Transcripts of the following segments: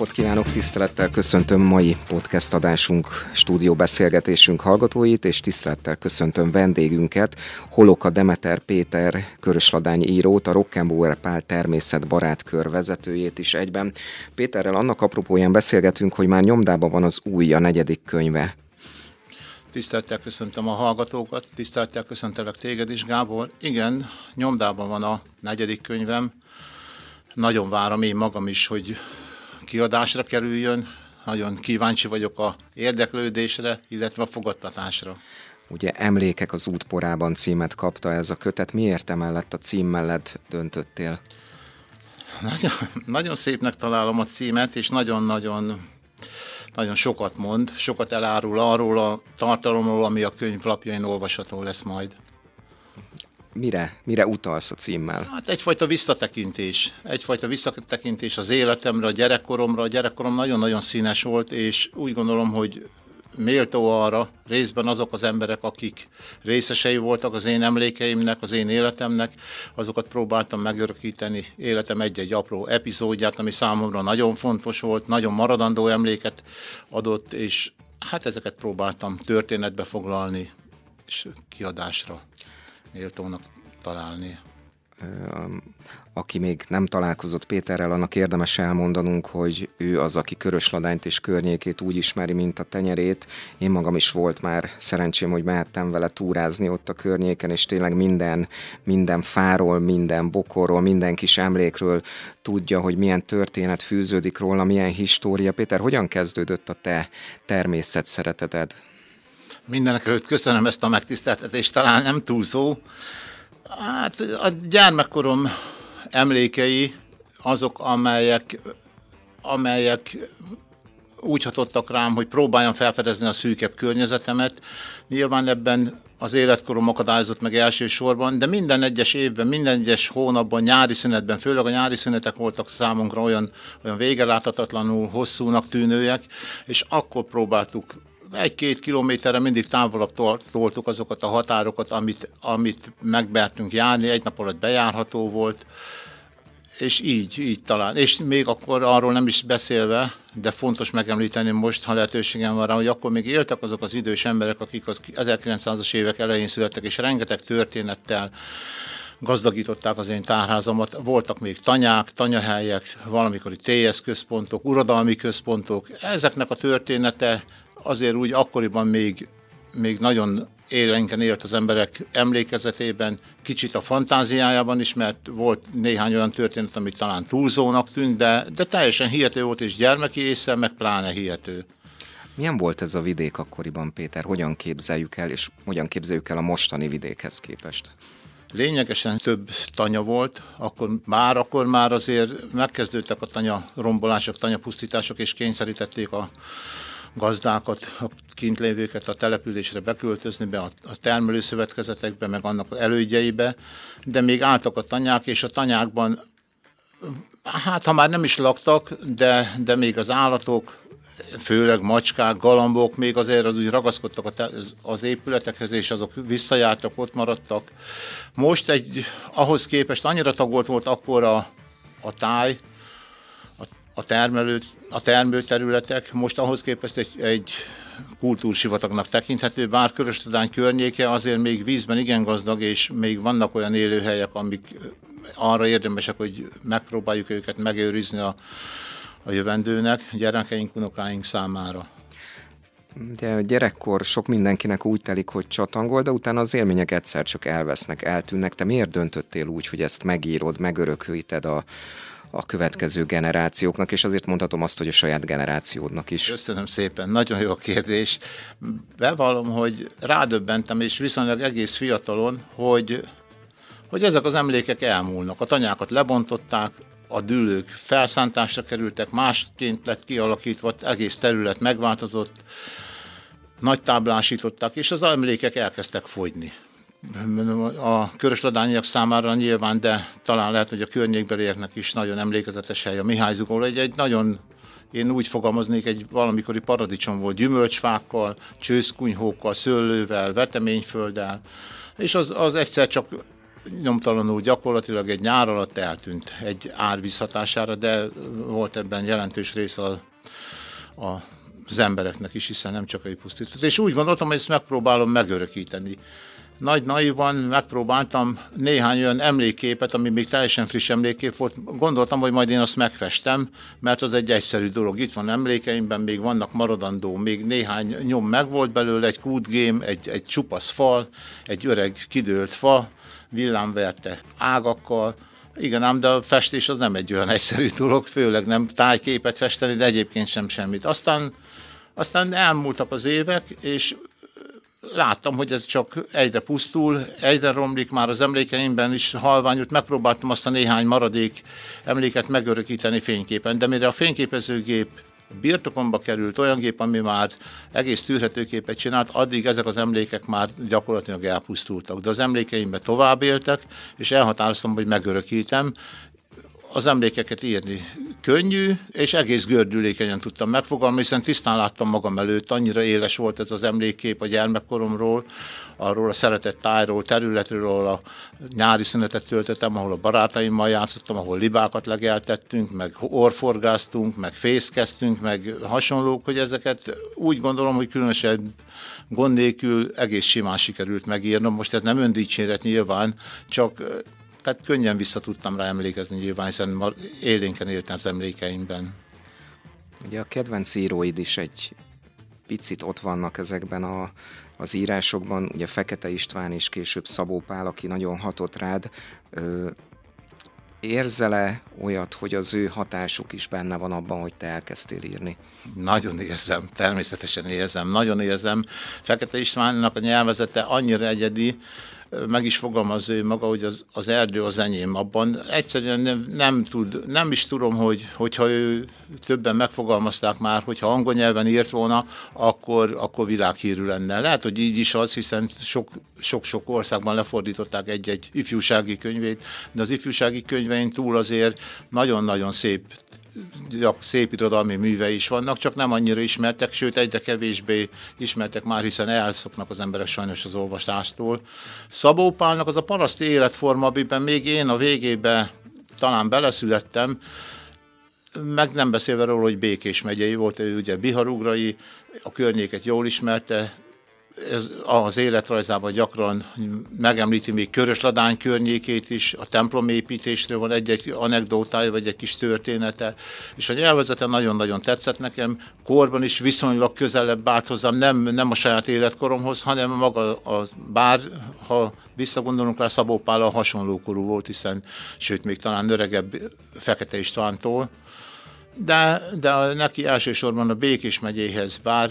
napot kívánok, tisztelettel köszöntöm mai podcast adásunk, stúdió beszélgetésünk hallgatóit, és tisztelettel köszöntöm vendégünket, Holoka Demeter Péter Körösladány írót, a Rock'n'Bauer Pál természetbarát kör vezetőjét is egyben. Péterrel annak apropóján beszélgetünk, hogy már nyomdában van az új, a negyedik könyve. Tisztelettel köszöntöm a hallgatókat, tisztelettel köszöntelek téged is, Gábor. Igen, nyomdában van a negyedik könyvem. Nagyon várom én magam is, hogy kiadásra kerüljön. Nagyon kíváncsi vagyok a érdeklődésre, illetve a fogadtatásra. Ugye Emlékek az útporában címet kapta ez a kötet. Miért emellett a cím mellett döntöttél? Nagyon, nagyon szépnek találom a címet, és nagyon-nagyon nagyon sokat mond, sokat elárul arról a tartalomról, ami a könyv lapjain olvasható lesz majd. Mire, mire utalsz a címmel? Hát egyfajta visszatekintés. Egyfajta visszatekintés az életemre, a gyerekkoromra. A gyerekkorom nagyon-nagyon színes volt, és úgy gondolom, hogy méltó arra részben azok az emberek, akik részesei voltak az én emlékeimnek, az én életemnek, azokat próbáltam megörökíteni életem egy-egy apró epizódját, ami számomra nagyon fontos volt, nagyon maradandó emléket adott, és hát ezeket próbáltam történetbe foglalni, és kiadásra méltónak találni aki még nem találkozott Péterrel, annak érdemes elmondanunk, hogy ő az, aki Körösladányt és környékét úgy ismeri, mint a tenyerét. Én magam is volt már szerencsém, hogy mehettem vele túrázni ott a környéken, és tényleg minden, minden fáról, minden bokorról, minden kis emlékről tudja, hogy milyen történet fűződik róla, milyen história. Péter, hogyan kezdődött a te természet szereteted? Mindenek előtt köszönöm ezt a megtiszteltetést, talán nem túlzó. Hát a gyermekkorom emlékei azok, amelyek, amelyek úgy hatottak rám, hogy próbáljam felfedezni a szűkebb környezetemet. Nyilván ebben az életkorom akadályozott meg elsősorban, de minden egyes évben, minden egyes hónapban, nyári szünetben, főleg a nyári szünetek voltak számunkra olyan, olyan végeláthatatlanul hosszúnak tűnőek, és akkor próbáltuk egy-két kilométerre mindig távolabb toltuk azokat a határokat, amit, amit megbertünk járni, egy nap alatt bejárható volt, és így, így talán. És még akkor arról nem is beszélve, de fontos megemlíteni most, ha lehetőségem van rá, hogy akkor még éltek azok az idős emberek, akik az 1900-as évek elején születtek, és rengeteg történettel gazdagították az én tárházamat. Voltak még tanyák, tanyahelyek, valamikori TS központok, uradalmi központok. Ezeknek a története azért úgy akkoriban még, még nagyon élenken élt az emberek emlékezetében, kicsit a fantáziájában is, mert volt néhány olyan történet, amit talán túlzónak tűnt, de, de teljesen hihető volt, és gyermeki észre, meg pláne hihető. Milyen volt ez a vidék akkoriban, Péter? Hogyan képzeljük el, és hogyan képzeljük el a mostani vidékhez képest? Lényegesen több tanya volt, akkor már, akkor már azért megkezdődtek a tanya rombolások, tanyapusztítások, és kényszerítették a gazdákat, a kint lévőket a településre beköltözni be, a, a termelőszövetkezetekbe, meg annak elődjeibe, de még álltak a tanyák, és a tanyákban, hát ha már nem is laktak, de, de még az állatok, főleg macskák, galambok még azért az úgy ragaszkodtak az épületekhez, és azok visszajártak, ott maradtak. Most egy, ahhoz képest annyira tagolt volt akkor a, a táj, a, termelő, a termőterületek most ahhoz képest egy, egy kultúrsivatagnak tekinthető, bár Köröstadány környéke azért még vízben igen gazdag, és még vannak olyan élőhelyek, amik arra érdemesek, hogy megpróbáljuk őket megőrizni a, a jövendőnek, gyerekeink, unokáink számára. De a gyerekkor sok mindenkinek úgy telik, hogy csatangol, de utána az élmények egyszer csak elvesznek, eltűnnek. Te miért döntöttél úgy, hogy ezt megírod, megörökíted a, a következő generációknak, és azért mondhatom azt, hogy a saját generációdnak is. Köszönöm szépen, nagyon jó kérdés. Bevallom, hogy rádöbbentem, és viszonylag egész fiatalon, hogy, hogy ezek az emlékek elmúlnak. A tanyákat lebontották, a dűlők felszántásra kerültek, másként lett kialakítva, egész terület megváltozott, nagy táblásították, és az emlékek elkezdtek fogyni a körösladányiak számára nyilván, de talán lehet, hogy a környékbelieknek is nagyon emlékezetes hely a Mihály Zugó. Egy, egy nagyon, én úgy fogalmaznék, egy valamikori paradicsom volt gyümölcsfákkal, csőszkunyhókkal, szőlővel, veteményfölddel, és az, az egyszer csak nyomtalanul gyakorlatilag egy nyár alatt eltűnt egy árvíz hatására, de volt ebben jelentős rész a, a az embereknek is, hiszen nem csak egy pusztítás. És úgy gondoltam, hogy ezt megpróbálom megörökíteni nagy naivan megpróbáltam néhány olyan emlékképet, ami még teljesen friss emlékkép volt. Gondoltam, hogy majd én azt megfestem, mert az egy egyszerű dolog. Itt van emlékeimben, még vannak maradandó, még néhány nyom megvolt belőle, egy kútgém, egy, egy csupasz fal, egy öreg kidőlt fa, villámverte ágakkal, igen, ám de a festés az nem egy olyan egyszerű dolog, főleg nem tájképet festeni, de egyébként sem semmit. Aztán, aztán elmúltak az évek, és láttam, hogy ez csak egyre pusztul, egyre romlik, már az emlékeimben is halványult, megpróbáltam azt a néhány maradék emléket megörökíteni fényképen, de mire a fényképezőgép birtokomba került olyan gép, ami már egész tűrhető képet csinált, addig ezek az emlékek már gyakorlatilag elpusztultak. De az emlékeimben tovább éltek, és elhatároztam, hogy megörökítem, az emlékeket írni könnyű, és egész gördülékenyen tudtam megfogalmazni, hiszen tisztán láttam magam előtt, annyira éles volt ez az emlékkép a gyermekkoromról, arról a szeretett tájról, területről, a nyári szünetet töltöttem, ahol a barátaimmal játszottam, ahol libákat legeltettünk, meg orforgáztunk, meg fészkeztünk, meg hasonlók, hogy ezeket úgy gondolom, hogy különösen gond nélkül egész simán sikerült megírnom. Most ez nem öndicséret nyilván, csak tehát könnyen vissza tudtam rá emlékezni nyilván, hiszen élénken éltem az emlékeimben. Ugye a kedvenc íróid is egy picit ott vannak ezekben a, az írásokban, ugye Fekete István és később Szabó Pál, aki nagyon hatott rád. Ö, érzele olyat, hogy az ő hatásuk is benne van abban, hogy te elkezdtél írni? Nagyon érzem, természetesen érzem, nagyon érzem. Fekete Istvánnak a nyelvezete annyira egyedi, meg is fogalmazza ő maga, hogy az, az erdő az enyém abban. Egyszerűen nem, nem, tud, nem is tudom, hogy, hogyha ő többen megfogalmazták már, hogyha angol nyelven írt volna, akkor, akkor világhírű lenne. Lehet, hogy így is az, hiszen sok-sok országban lefordították egy-egy ifjúsági könyvét, de az ifjúsági könyvein túl azért nagyon-nagyon szép szép irodalmi műve is vannak, csak nem annyira ismertek, sőt egyre kevésbé ismertek már, hiszen elszoknak az emberek sajnos az olvasástól. Szabó Pálnak az a paraszti életforma, amiben még én a végébe talán beleszülettem, meg nem beszélve róla, hogy Békés megyei volt, ő ugye Biharugrai, a környéket jól ismerte, ez az életrajzában gyakran megemlíti még Körösladány környékét is, a templomépítésről van egy-egy anekdótája, vagy egy kis története, és a nyelvezete nagyon-nagyon tetszett nekem, korban is viszonylag közelebb állt hozzám, nem, nem a saját életkoromhoz, hanem maga a bár, ha visszagondolunk rá, Szabó Pál a hasonló korú volt, hiszen, sőt, még talán öregebb Fekete Istvántól, de, de neki elsősorban a Békés megyéhez, bár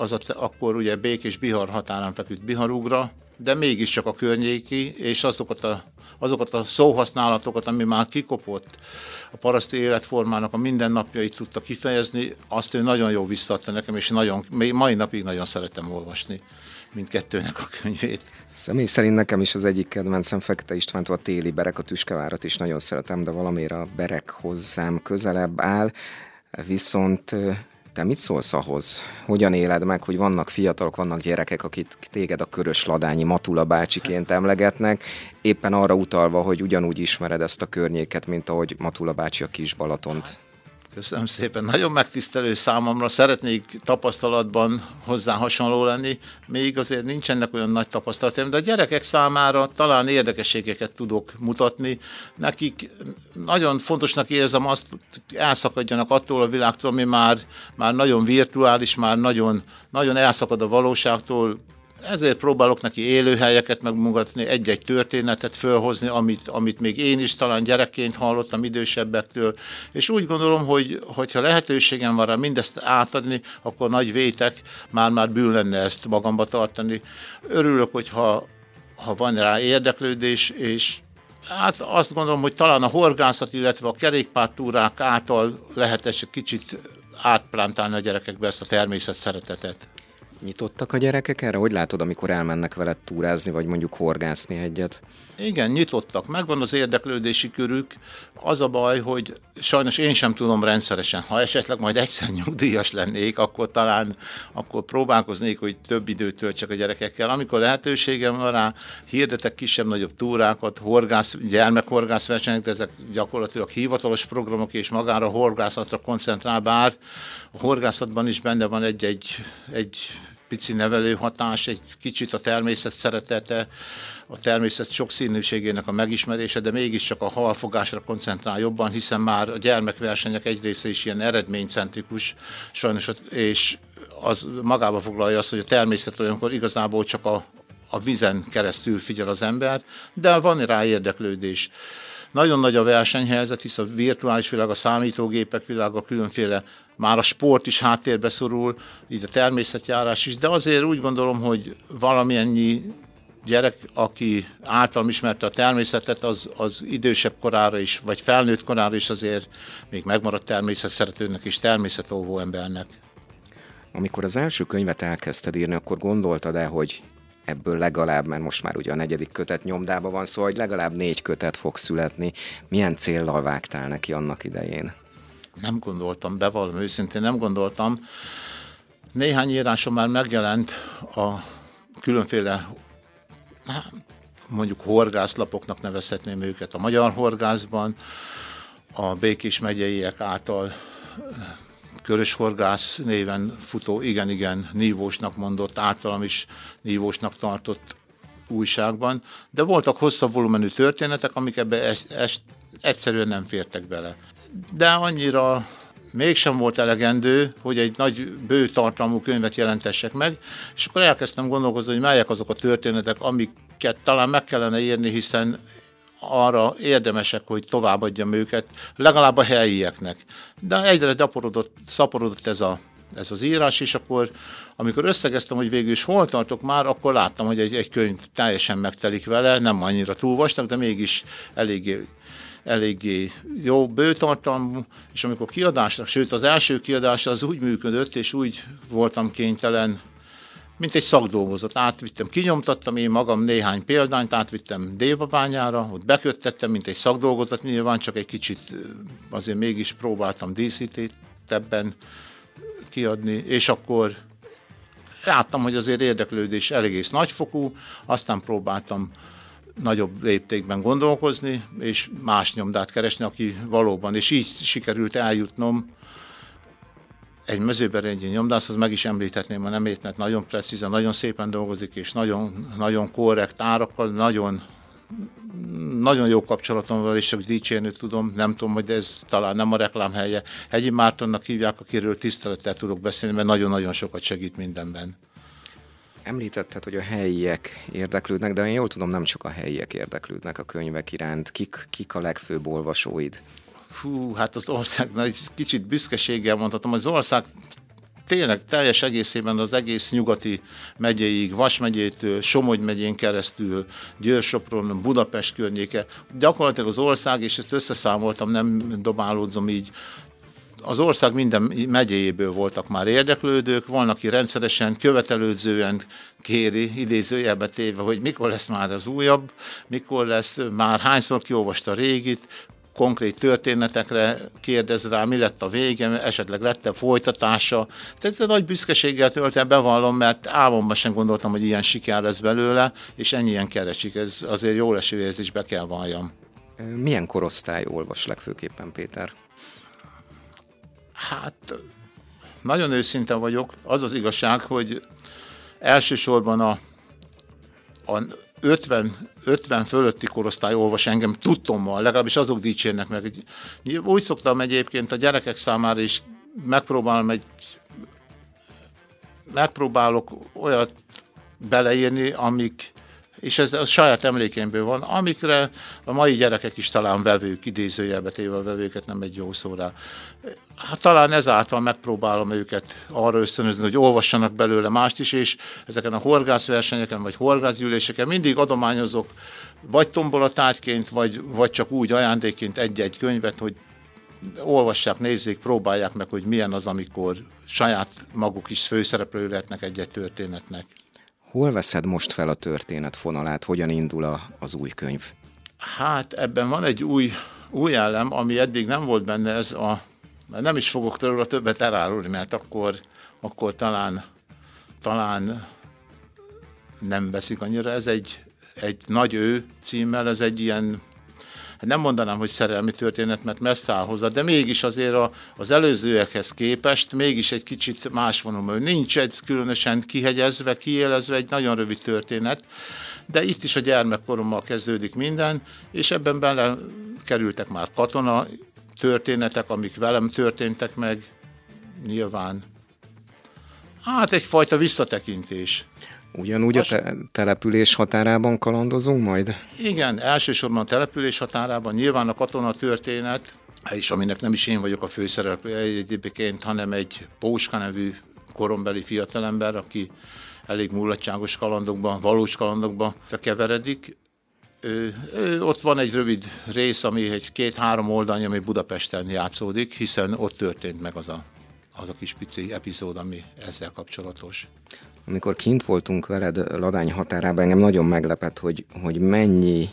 az a, akkor ugye Békés Bihar határán feküdt Biharugra, de mégiscsak a környéki, és azokat a, azokat a szóhasználatokat, ami már kikopott, a paraszti életformának a mindennapjait tudta kifejezni, azt ő nagyon jó visszaadta nekem, és nagyon, mai napig nagyon szeretem olvasni mindkettőnek a könyvét. Személy szerint nekem is az egyik kedvencem Fekete Istvánt a téli berek, a Tüskevárat is nagyon szeretem, de valamiért a berek hozzám közelebb áll. Viszont te mit szólsz ahhoz? Hogyan éled meg, hogy vannak fiatalok, vannak gyerekek, akik téged a körös ladányi Matula bácsiként emlegetnek, éppen arra utalva, hogy ugyanúgy ismered ezt a környéket, mint ahogy Matula bácsi a kis Balatont Köszönöm szépen. Nagyon megtisztelő számomra. Szeretnék tapasztalatban hozzá hasonló lenni. Még azért nincsenek olyan nagy tapasztalatom, de a gyerekek számára talán érdekességeket tudok mutatni. Nekik nagyon fontosnak érzem azt, hogy elszakadjanak attól a világtól, ami már, már nagyon virtuális, már nagyon, nagyon elszakad a valóságtól, ezért próbálok neki élőhelyeket megmutatni, egy-egy történetet fölhozni, amit, amit még én is talán gyerekként hallottam idősebbektől, és úgy gondolom, hogy hogyha lehetőségem van rá mindezt átadni, akkor nagy vétek, már-már bűn lenne ezt magamba tartani. Örülök, hogyha ha van rá érdeklődés, és Hát azt gondolom, hogy talán a horgászat, illetve a kerékpártúrák által lehet egy kicsit átplántálni a gyerekekbe ezt a természet szeretetet. Nyitottak a gyerekek erre? Hogy látod, amikor elmennek veled túrázni, vagy mondjuk horgászni egyet? Igen, nyitottak, megvan az érdeklődési körük. Az a baj, hogy sajnos én sem tudom rendszeresen. Ha esetleg majd egyszer nyugdíjas lennék, akkor talán akkor próbálkoznék, hogy több időt töltsek a gyerekekkel. Amikor lehetőségem van rá, hirdetek kisebb-nagyobb túrákat, horgász, gyermekhorgászversenyek, de ezek gyakorlatilag hivatalos programok, és magára horgászatra koncentrál, bár a horgászatban is benne van egy-egy egy pici nevelő hatás, egy kicsit a természet szeretete, a természet sokszínűségének a megismerése, de mégiscsak a halfogásra koncentrál jobban, hiszen már a gyermekversenyek egy része is ilyen eredménycentrikus, sajnos, és az magába foglalja azt, hogy a természet olyankor igazából csak a, a vizen keresztül figyel az ember, de van rá érdeklődés. Nagyon nagy a versenyhelyzet, hisz a virtuális világ, a számítógépek világa, különféle már a sport is háttérbe szorul, így a természetjárás is, de azért úgy gondolom, hogy valamennyi gyerek, aki általam ismerte a természetet, az, az idősebb korára is, vagy felnőtt korára is azért még megmaradt természetszeretőnek és természetóvó embernek. Amikor az első könyvet elkezdted írni, akkor gondoltad-e, hogy ebből legalább, mert most már ugye a negyedik kötet nyomdába van szó, hogy legalább négy kötet fog születni. Milyen céllal vágtál neki annak idején? Nem gondoltam, bevallom őszintén, nem gondoltam. Néhány írásom már megjelent a különféle mondjuk horgászlapoknak nevezhetném őket a Magyar Horgászban, a Békés megyeiek által Körös Horgász néven futó, igen-igen nívósnak mondott, általam is nívósnak tartott újságban, de voltak hosszabb volumenű történetek, amik ebbe es, es, egyszerűen nem fértek bele. De annyira mégsem volt elegendő, hogy egy nagy bő tartalmú könyvet jelentessek meg, és akkor elkezdtem gondolkozni, hogy melyek azok a történetek, amiket talán meg kellene írni, hiszen arra érdemesek, hogy továbbadjam őket, legalább a helyieknek. De egyre gyaporodott, szaporodott ez, a, ez az írás, és akkor amikor összegeztem, hogy végül is hol tartok már, akkor láttam, hogy egy, egy könyv teljesen megtelik vele, nem annyira túl vastag, de mégis eléggé eléggé jó, bőtartalmú, és amikor kiadásnak, sőt az első kiadás az úgy működött, és úgy voltam kénytelen, mint egy szakdolgozat. Átvittem, kinyomtattam én magam néhány példányt, átvittem Dévabányára, ott beköttettem, mint egy szakdolgozat, nyilván csak egy kicsit azért mégis próbáltam ebben kiadni, és akkor láttam, hogy azért érdeklődés eléggé nagyfokú, aztán próbáltam nagyobb léptékben gondolkozni, és más nyomdát keresni, aki valóban, és így sikerült eljutnom egy mezőberényi nyomdászhoz, meg is említhetném a nemét, mert nagyon precízen, nagyon szépen dolgozik, és nagyon, nagyon korrekt árakkal, nagyon nagyon jó kapcsolatom van, és csak dicsérni tudom, nem tudom, hogy ez talán nem a reklám helye. Hegyi Mártonnak hívják, akiről tisztelettel tudok beszélni, mert nagyon-nagyon sokat segít mindenben. Említetted, hogy a helyiek érdeklődnek, de én jól tudom, nem csak a helyiek érdeklődnek a könyvek iránt. Kik, kik a legfőbb olvasóid? Fú, hát az ország, na, egy kicsit büszkeséggel mondhatom, az ország tényleg teljes egészében az egész nyugati megyéig, Vas megyétől, Somogy megyén keresztül, Győr-Sopron, Budapest környéke, gyakorlatilag az ország, és ezt összeszámoltam, nem dobálódzom így, az ország minden megyéjéből voltak már érdeklődők, van, aki rendszeresen, követelődzően kéri, idézőjelbe téve, hogy mikor lesz már az újabb, mikor lesz, már hányszor kiolvasta a régit, konkrét történetekre kérdez rá, mi lett a vége, esetleg lett-e folytatása. Tehát nagy büszkeséggel töltem, bevallom, mert álmomban sem gondoltam, hogy ilyen siker lesz belőle, és ennyien keresik. Ez azért jó leső érzés, be kell valljam. Milyen korosztály olvas legfőképpen, Péter? Hát nagyon őszinte vagyok. Az az igazság, hogy elsősorban a, a 50, 50 fölötti korosztály olvas engem tudtommal, legalábbis azok dicsérnek meg. Úgy szoktam egyébként a gyerekek számára is megpróbálom egy megpróbálok olyat beleírni, amik és ez a saját emlékeimből van, amikre a mai gyerekek is talán vevők, idézőjelbe téve a vevőket, nem egy jó szóra. Hát talán ezáltal megpróbálom őket arra ösztönözni, hogy olvassanak belőle mást is, és ezeken a horgászversenyeken, vagy horgászgyűléseken mindig adományozok vagy tombolatárgyként, vagy, vagy csak úgy ajándékként egy-egy könyvet, hogy olvassák, nézzék, próbálják meg, hogy milyen az, amikor saját maguk is főszereplő lehetnek egy-egy történetnek. Hol veszed most fel a történet fonalát? Hogyan indul a, az új könyv? Hát ebben van egy új, új elem, ami eddig nem volt benne, ez a, nem is fogok tőle többet elárulni, mert akkor, akkor talán, talán nem veszik annyira. Ez egy, egy nagy ő címmel, ez egy ilyen Hát nem mondanám, hogy szerelmi történet, mert messze áll hozzá, de mégis azért a, az előzőekhez képest mégis egy kicsit más vonalon. Nincs egy különösen kihegyezve, kiélezve, egy nagyon rövid történet, de itt is a gyermekkorommal kezdődik minden, és ebben bele kerültek már katona történetek, amik velem történtek meg, nyilván. Hát egyfajta visszatekintés. Ugyanúgy a te- település határában kalandozunk majd? Igen, elsősorban a település határában, nyilván a katona történet, és aminek nem is én vagyok a főszereplő egyébként, hanem egy Póska nevű korombeli fiatalember, aki elég mulatságos kalandokban, valós kalandokban keveredik. Ő, ott van egy rövid rész, ami egy két-három oldalny, ami Budapesten játszódik, hiszen ott történt meg az a, az a kis pici epizód, ami ezzel kapcsolatos. Amikor kint voltunk veled Ladány határában, engem nagyon meglepett, hogy, hogy mennyi,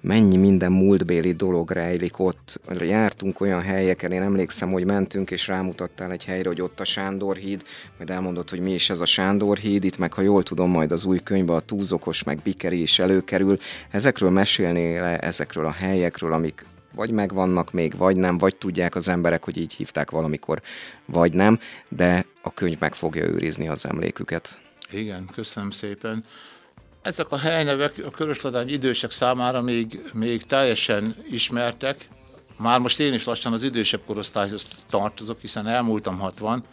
mennyi minden múltbéli dolog rejlik ott. Jártunk olyan helyeken, én emlékszem, hogy mentünk, és rámutattál egy helyre, hogy ott a Sándor híd, majd elmondott, hogy mi is ez a Sándor híd, itt meg, ha jól tudom, majd az új könyvben a Túzokos, meg Bikeri is előkerül. Ezekről mesélnél le, ezekről a helyekről, amik vagy megvannak még, vagy nem, vagy tudják az emberek, hogy így hívták valamikor, vagy nem, de a könyv meg fogja őrizni az emléküket. Igen, köszönöm szépen. Ezek a helynevek a Körösladány idősek számára még, még teljesen ismertek. Már most én is lassan az idősebb korosztályhoz tartozok, hiszen elmúltam 60.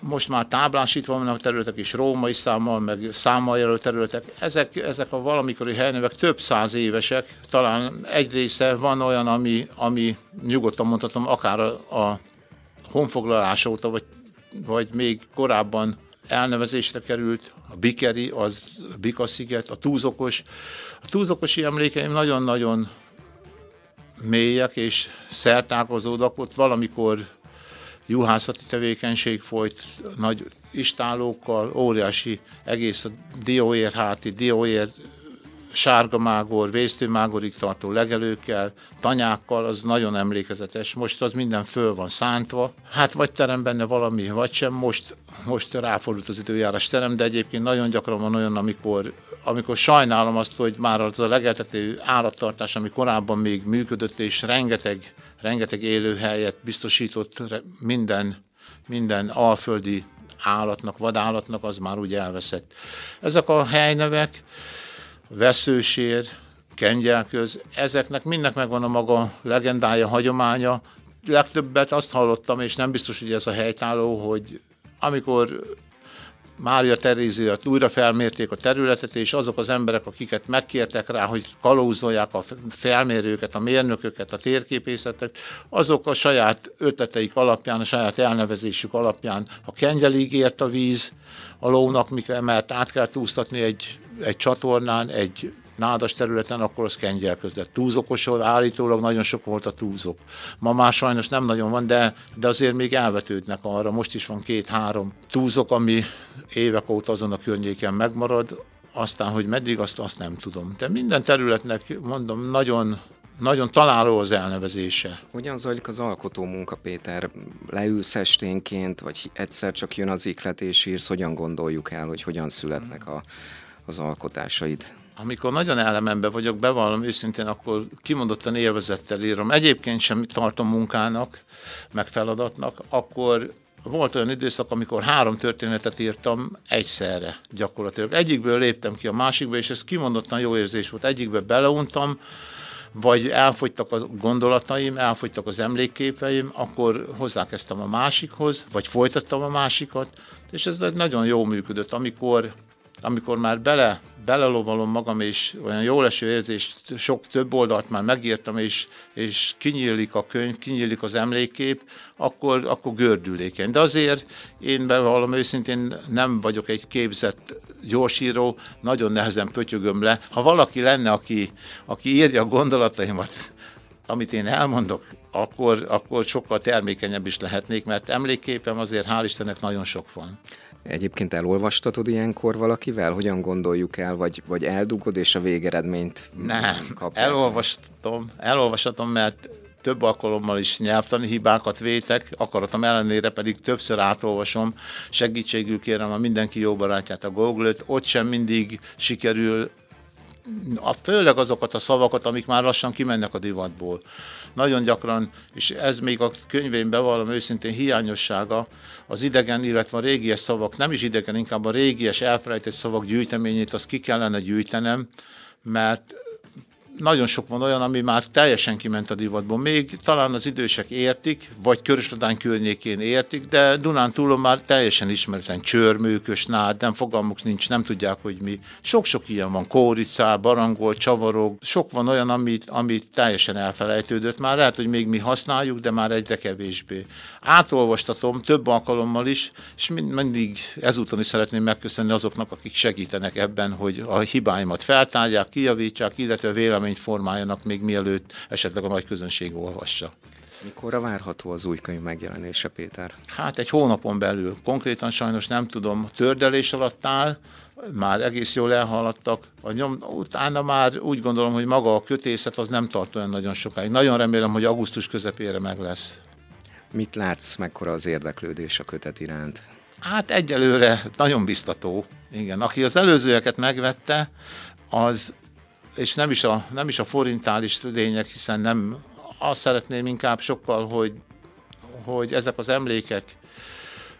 Most már táblásítva vannak területek is, római számmal, meg számmal jelölt területek. Ezek, ezek a valamikori helynevek több száz évesek, talán egy része van olyan, ami, ami nyugodtan mondhatom, akár a, a honfoglalás óta, vagy, vagy még korábban elnevezésre került, a Bikeri, az Bika-sziget, a Túzokos. A Túzokosi emlékeim nagyon-nagyon mélyek és szertálkozódak. Ott valamikor juhászati tevékenység folyt, nagy istálókkal, óriási egész a dióérháti, dióér sárgamágor, vésztőmágorig tartó legelőkkel, tanyákkal, az nagyon emlékezetes. Most az minden föl van szántva. Hát vagy terem benne valami, vagy sem. Most, most ráfordult az időjárás terem, de egyébként nagyon gyakran van olyan, amikor, amikor sajnálom azt, hogy már az a legeltető állattartás, ami korábban még működött, és rengeteg, rengeteg élőhelyet biztosított minden, minden alföldi állatnak, vadállatnak, az már úgy elveszett. Ezek a helynevek, veszősér, kengyelköz, ezeknek mindnek megvan a maga legendája, hagyománya. Legtöbbet azt hallottam, és nem biztos, hogy ez a helytálló, hogy amikor Mária Teréziát újra felmérték a területet, és azok az emberek, akiket megkértek rá, hogy kalózolják a felmérőket, a mérnököket, a térképészetet, azok a saját ötleteik alapján, a saját elnevezésük alapján a kengyelig ért a víz a lónak, mert át kell túlztatni egy, egy csatornán, egy nádas területen, akkor az kengyelközdett. Túzokosod állítólag nagyon sok volt a túzok. Ma már sajnos nem nagyon van, de, de azért még elvetődnek arra. Most is van két-három túzok, ami évek óta azon a környéken megmarad, aztán, hogy meddig, azt, azt nem tudom. De minden területnek, mondom, nagyon nagyon találó az elnevezése. Hogyan zajlik az alkotó munka, Péter? Leülsz esténként, vagy egyszer csak jön az iklet és írsz? Hogyan gondoljuk el, hogy hogyan születnek a, az alkotásaid? Amikor nagyon elemembe vagyok, bevallom őszintén, akkor kimondottan élvezettel írom. Egyébként sem tartom munkának, meg feladatnak, akkor volt olyan időszak, amikor három történetet írtam egyszerre gyakorlatilag. Egyikből léptem ki a másikba, és ez kimondottan jó érzés volt. Egyikbe beleuntam, vagy elfogytak a gondolataim, elfogytak az emlékképeim, akkor hozzákezdtem a másikhoz, vagy folytattam a másikat, és ez nagyon jó működött, amikor, amikor már bele belelovalom magam, és olyan jó leső érzés, sok több oldalt már megírtam, és, és kinyílik a könyv, kinyílik az emlékkép, akkor, akkor gördülékeny. De azért én bevallom őszintén nem vagyok egy képzett gyorsíró, nagyon nehezen pötyögöm le. Ha valaki lenne, aki, aki írja a gondolataimat, amit én elmondok, akkor, akkor sokkal termékenyebb is lehetnék, mert emlékképem azért hál' Istennek nagyon sok van. Egyébként elolvastatod ilyenkor valakivel? Hogyan gondoljuk el, vagy, vagy eldugod, és a végeredményt Nem, kap elolvastatom, elolvastatom, mert több alkalommal is nyelvtani hibákat vétek, akaratom ellenére pedig többször átolvasom, segítségül kérem a mindenki jó barátját, a Google-t, ott sem mindig sikerül a, főleg azokat a szavakat, amik már lassan kimennek a divatból. Nagyon gyakran, és ez még a könyvén bevallom őszintén hiányossága, az idegen, illetve a régies szavak, nem is idegen, inkább a régies elfelejtett szavak gyűjteményét, azt ki kellene gyűjtenem, mert nagyon sok van olyan, ami már teljesen kiment a divatból. Még talán az idősek értik, vagy Körösladány környékén értik, de Dunán túlon már teljesen ismerten csörmőkös, nád, nem fogalmuk nincs, nem tudják, hogy mi. Sok-sok ilyen van, kóricá, barangol, csavarog, sok van olyan, amit, amit teljesen elfelejtődött. Már lehet, hogy még mi használjuk, de már egyre kevésbé. Átolvastatom több alkalommal is, és mindig ezúton is szeretném megköszönni azoknak, akik segítenek ebben, hogy a hibáimat feltárják, kijavítsák, illetve vélemény véleményt formáljanak még mielőtt esetleg a nagy közönség olvassa. Mikorra várható az új könyv megjelenése, Péter? Hát egy hónapon belül. Konkrétan sajnos nem tudom, tördelés alatt áll, már egész jól elhaladtak. A nyom, utána már úgy gondolom, hogy maga a kötészet az nem tart olyan nagyon sokáig. Nagyon remélem, hogy augusztus közepére meg lesz. Mit látsz, mekkora az érdeklődés a kötet iránt? Hát egyelőre nagyon biztató. Igen, aki az előzőeket megvette, az és nem is a, nem is a forintális lények, hiszen nem azt szeretném inkább sokkal, hogy, hogy ezek az emlékek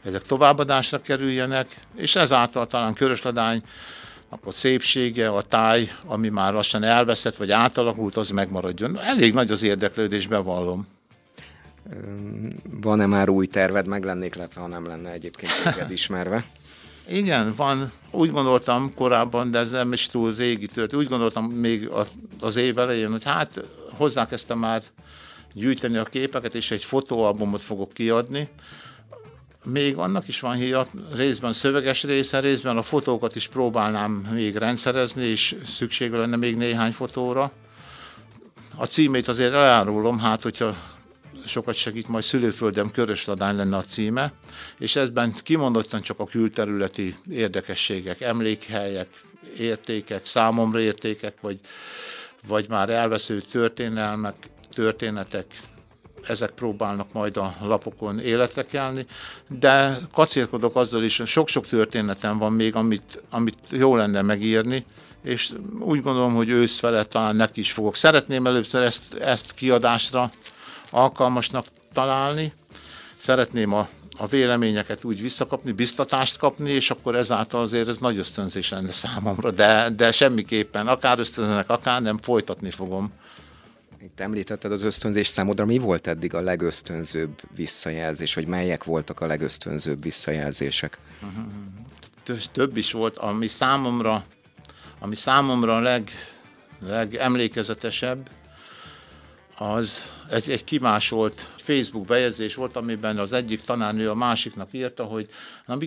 ezek továbbadásra kerüljenek, és ezáltal talán Körösladány akkor szépsége, a táj, ami már lassan elveszett, vagy átalakult, az megmaradjon. Elég nagy az érdeklődés, bevallom. Van-e már új terved? Meg lennék lepve, ha nem lenne egyébként téged ismerve. Igen, van. Úgy gondoltam korábban, de ez nem is túl régi tört. Úgy gondoltam még az év elején, hogy hát hozzákezdtem már gyűjteni a képeket, és egy fotóalbumot fogok kiadni. Még annak is van híja, részben szöveges része, részben a fotókat is próbálnám még rendszerezni, és szükség lenne még néhány fotóra. A címét azért elárulom, hát hogyha sokat segít, majd szülőföldem Körösladány lenne a címe, és ezben kimondottan csak a külterületi érdekességek, emlékhelyek, értékek, számomra értékek, vagy, vagy már elvesző történelmek, történetek, ezek próbálnak majd a lapokon életre kelni, de kacérkodok azzal is, sok-sok történetem van még, amit, amit jó lenne megírni, és úgy gondolom, hogy ősz felett talán neki is fogok. Szeretném először ezt, ezt kiadásra alkalmasnak találni. Szeretném a, a véleményeket úgy visszakapni, biztatást kapni, és akkor ezáltal azért ez nagy ösztönzés lenne számomra, de, de semmiképpen, akár ösztönzenek, akár nem, folytatni fogom. Itt említetted az ösztönzés számodra, mi volt eddig a legösztönzőbb visszajelzés, vagy melyek voltak a legösztönzőbb visszajelzések? Több is volt, ami számomra, ami számomra a leg, legemlékezetesebb, az egy, egy kimásolt Facebook bejegyzés volt, amiben az egyik tanárnő a másiknak írta, hogy na,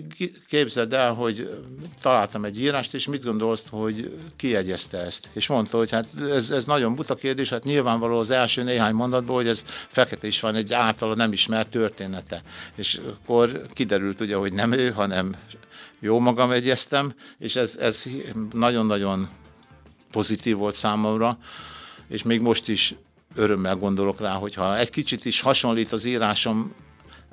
képzeld el, hogy találtam egy írást, és mit gondolsz, hogy kiegyezte ezt? És mondta, hogy hát ez, ez nagyon buta kérdés, hát nyilvánvaló az első néhány mondatból, hogy ez fekete is van egy általa nem ismert története. És akkor kiderült ugye, hogy nem ő, hanem jó magam egyeztem, és ez, ez nagyon-nagyon pozitív volt számomra, és még most is örömmel gondolok rá, hogyha egy kicsit is hasonlít az írásom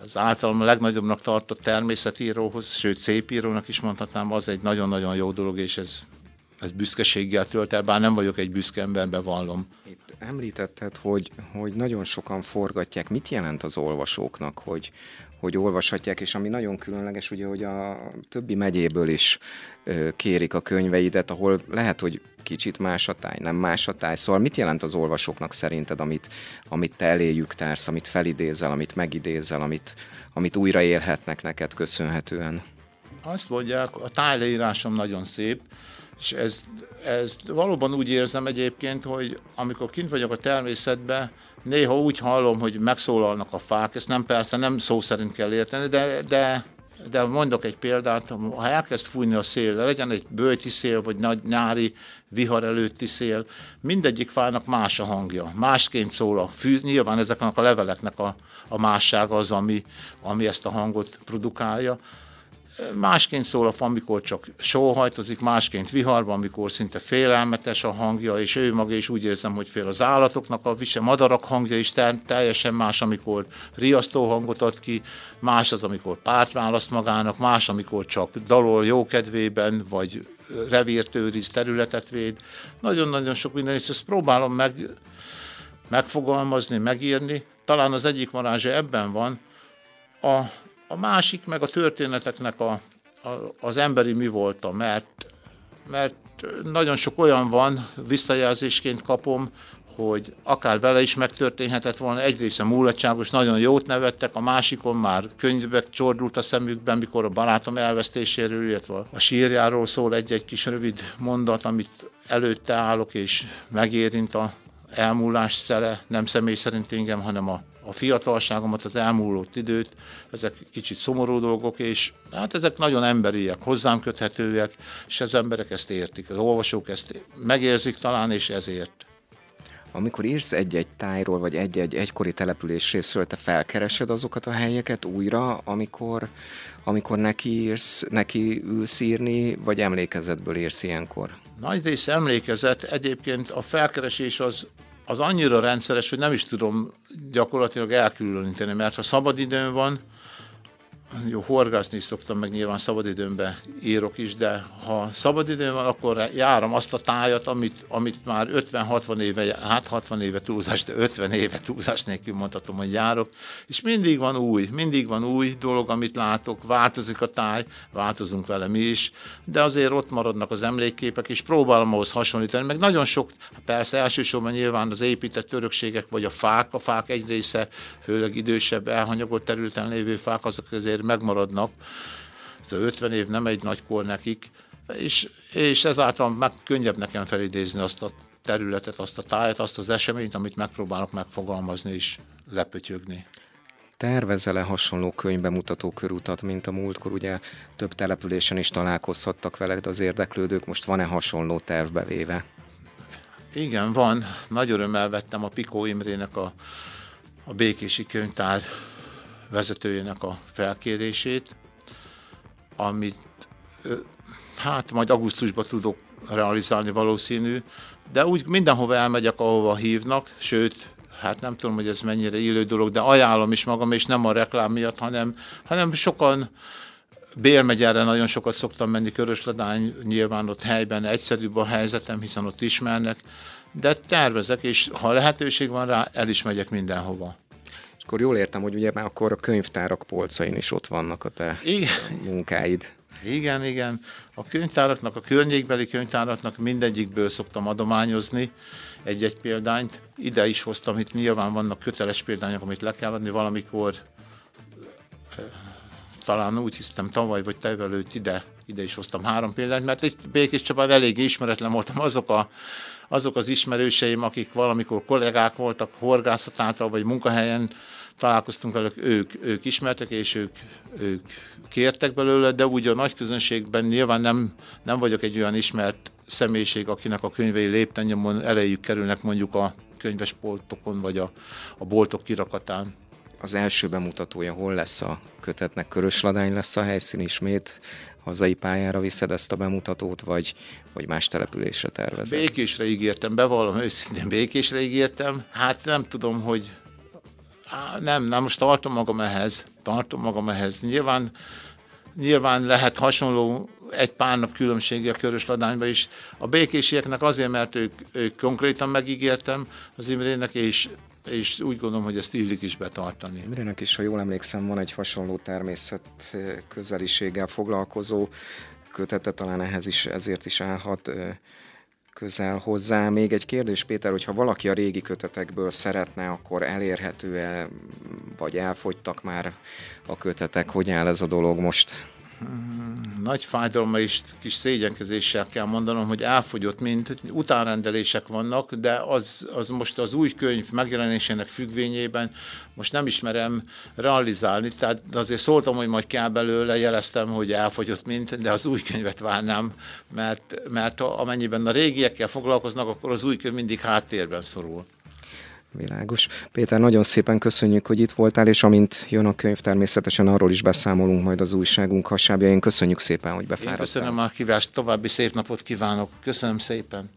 az általam a legnagyobbnak tartott természetíróhoz, sőt szépírónak is mondhatnám, az egy nagyon-nagyon jó dolog, és ez, ez büszkeséggel tölt el, bár nem vagyok egy büszke ember, bevallom. Itt említetted, hogy, hogy nagyon sokan forgatják. Mit jelent az olvasóknak, hogy, hogy olvashatják, és ami nagyon különleges, ugye, hogy a többi megyéből is kérik a könyveidet, ahol lehet, hogy kicsit más a táj, nem más a táj. Szóval mit jelent az olvasóknak szerinted, amit, amit te eléjük társz, amit felidézel, amit megidézel, amit, amit újra élhetnek neked köszönhetően? Azt mondják, a tájleírásom nagyon szép, és ez, ez valóban úgy érzem egyébként, hogy amikor kint vagyok a természetben, néha úgy hallom, hogy megszólalnak a fák, ezt nem persze nem szó szerint kell érteni, de, de de mondok egy példát, ha elkezd fújni a szél, legyen egy bőti szél, vagy nagy nyári vihar előtti szél, mindegyik fának más a hangja, másként szól a fű, nyilván ezeknek a leveleknek a, a mássága az, ami, ami ezt a hangot produkálja, Másként szól a fa, amikor csak sóhajtozik, másként viharban, amikor szinte félelmetes a hangja, és ő maga is úgy érzem, hogy fél az állatoknak a vise, madarak hangja is teljesen más, amikor riasztó hangot ad ki, más az, amikor párt választ magának, más, amikor csak dalol jókedvében, vagy revírt őriz, területet véd. Nagyon-nagyon sok minden, és ezt próbálom meg, megfogalmazni, megírni. Talán az egyik varázsa ebben van, a a másik meg a történeteknek a, a, az emberi mi volta, mert, mert nagyon sok olyan van, visszajelzésként kapom, hogy akár vele is megtörténhetett volna, egyrészt a mulatságos, nagyon jót nevettek, a másikon már könyvek csordult a szemükben, mikor a barátom elvesztéséről, illetve a sírjáról szól egy-egy kis rövid mondat, amit előtte állok, és megérint a elmúlás szele, nem személy szerint engem, hanem a a fiatalságomat, az elmúlott időt, ezek kicsit szomorú dolgok, és hát ezek nagyon emberiek, hozzám köthetőek, és az emberek ezt értik, az olvasók ezt megérzik talán, és ezért. Amikor írsz egy-egy tájról, vagy egy-egy egykori település részről, te felkeresed azokat a helyeket újra, amikor, amikor neki, írsz, neki ülsz írni, vagy emlékezetből írsz ilyenkor? Nagy rész emlékezet, egyébként a felkeresés az az annyira rendszeres, hogy nem is tudom gyakorlatilag elkülöníteni, mert ha szabadidőm van, jó, horgászni is szoktam, meg nyilván szabadidőmben írok is, de ha szabadidőm van, akkor járom azt a tájat, amit, amit már 50-60 éve, hát 60 éve túlzás, de 50 éve túlzás nélkül mondhatom, hogy járok, és mindig van új, mindig van új dolog, amit látok, változik a táj, változunk vele mi is, de azért ott maradnak az emlékképek, és próbálom ahhoz hasonlítani, meg nagyon sok, persze elsősorban nyilván az épített örökségek, vagy a fák, a fák egy része, főleg idősebb, elhanyagolt területen lévő fák, azok azért azért megmaradnak. Ez 50 év nem egy nagy kor nekik, és, és ezáltal meg könnyebb nekem felidézni azt a területet, azt a tájat, azt az eseményt, amit megpróbálok megfogalmazni és lepötyögni. Tervezel-e hasonló könyvbemutató körutat, mint a múltkor? Ugye több településen is találkozhattak veled az érdeklődők, most van-e hasonló tervbevéve? Igen, van. Nagy örömmel vettem a Pikó Imrének a, a Békési Könyvtár vezetőjének a felkérését, amit hát majd augusztusban tudok realizálni valószínű, de úgy mindenhova elmegyek, ahova hívnak, sőt, hát nem tudom, hogy ez mennyire illő dolog, de ajánlom is magam, és nem a reklám miatt, hanem, hanem sokan Bélmegyerre nagyon sokat szoktam menni, Körösladány nyilván ott helyben egyszerűbb a helyzetem, hiszen ott ismernek, de tervezek, és ha lehetőség van rá, el is megyek mindenhova akkor jól értem, hogy ugye már akkor a könyvtárak polcain is ott vannak a te igen. munkáid. Igen, igen. A könyvtáraknak, a környékbeli könyvtáraknak mindegyikből szoktam adományozni egy-egy példányt. Ide is hoztam, itt nyilván vannak köteles példányok, amit le kell adni valamikor, talán úgy hiszem tavaly vagy tevelőtt ide, ide is hoztam három példányt, mert itt Békés Csabán elég ismeretlen voltam azok a azok az ismerőseim, akik valamikor kollégák voltak horgászatáltal vagy munkahelyen találkoztunk velük, ők, ők ismertek, és ők, ők kértek belőle, de úgy a nagy közönségben nyilván nem, nem vagyok egy olyan ismert személyiség, akinek a könyvei léptennyomon elejük kerülnek mondjuk a könyves boltokon, vagy a, a boltok kirakatán. Az első bemutatója hol lesz a kötetnek? Körösladány lesz a helyszín ismét? hazai pályára viszed ezt a bemutatót, vagy, vagy más településre tervezed? Békésre ígértem, bevallom őszintén, békésre ígértem. Hát nem tudom, hogy nem, nem, most tartom magam ehhez, tartom magam ehhez. Nyilván, nyilván lehet hasonló egy pár nap különbsége a körös ladányba is. A békésieknek azért, mert ők, ők konkrétan megígértem az Imrének, és és úgy gondolom, hogy ezt illik is betartani. Imrének is, ha jól emlékszem, van egy hasonló természet közeliséggel foglalkozó kötete, talán ehhez is, ezért is állhat közel hozzá. Még egy kérdés, Péter, hogyha valaki a régi kötetekből szeretne, akkor elérhető-e, vagy elfogytak már a kötetek? Hogy áll ez a dolog most? Nagy fájdalommal és kis szégyenkezéssel kell mondanom, hogy elfogyott mind, utánrendelések vannak, de az, az most az új könyv megjelenésének függvényében most nem ismerem realizálni, tehát azért szóltam, hogy majd kell belőle, jeleztem, hogy elfogyott mind, de az új könyvet várnám, mert, mert amennyiben a régiekkel foglalkoznak, akkor az új könyv mindig háttérben szorul. Világos. Péter, nagyon szépen köszönjük, hogy itt voltál, és amint jön a könyv, természetesen arról is beszámolunk majd az újságunk hasábjain. Köszönjük szépen, hogy befáradtál. Én köszönöm a kívást, további szép napot kívánok. Köszönöm szépen.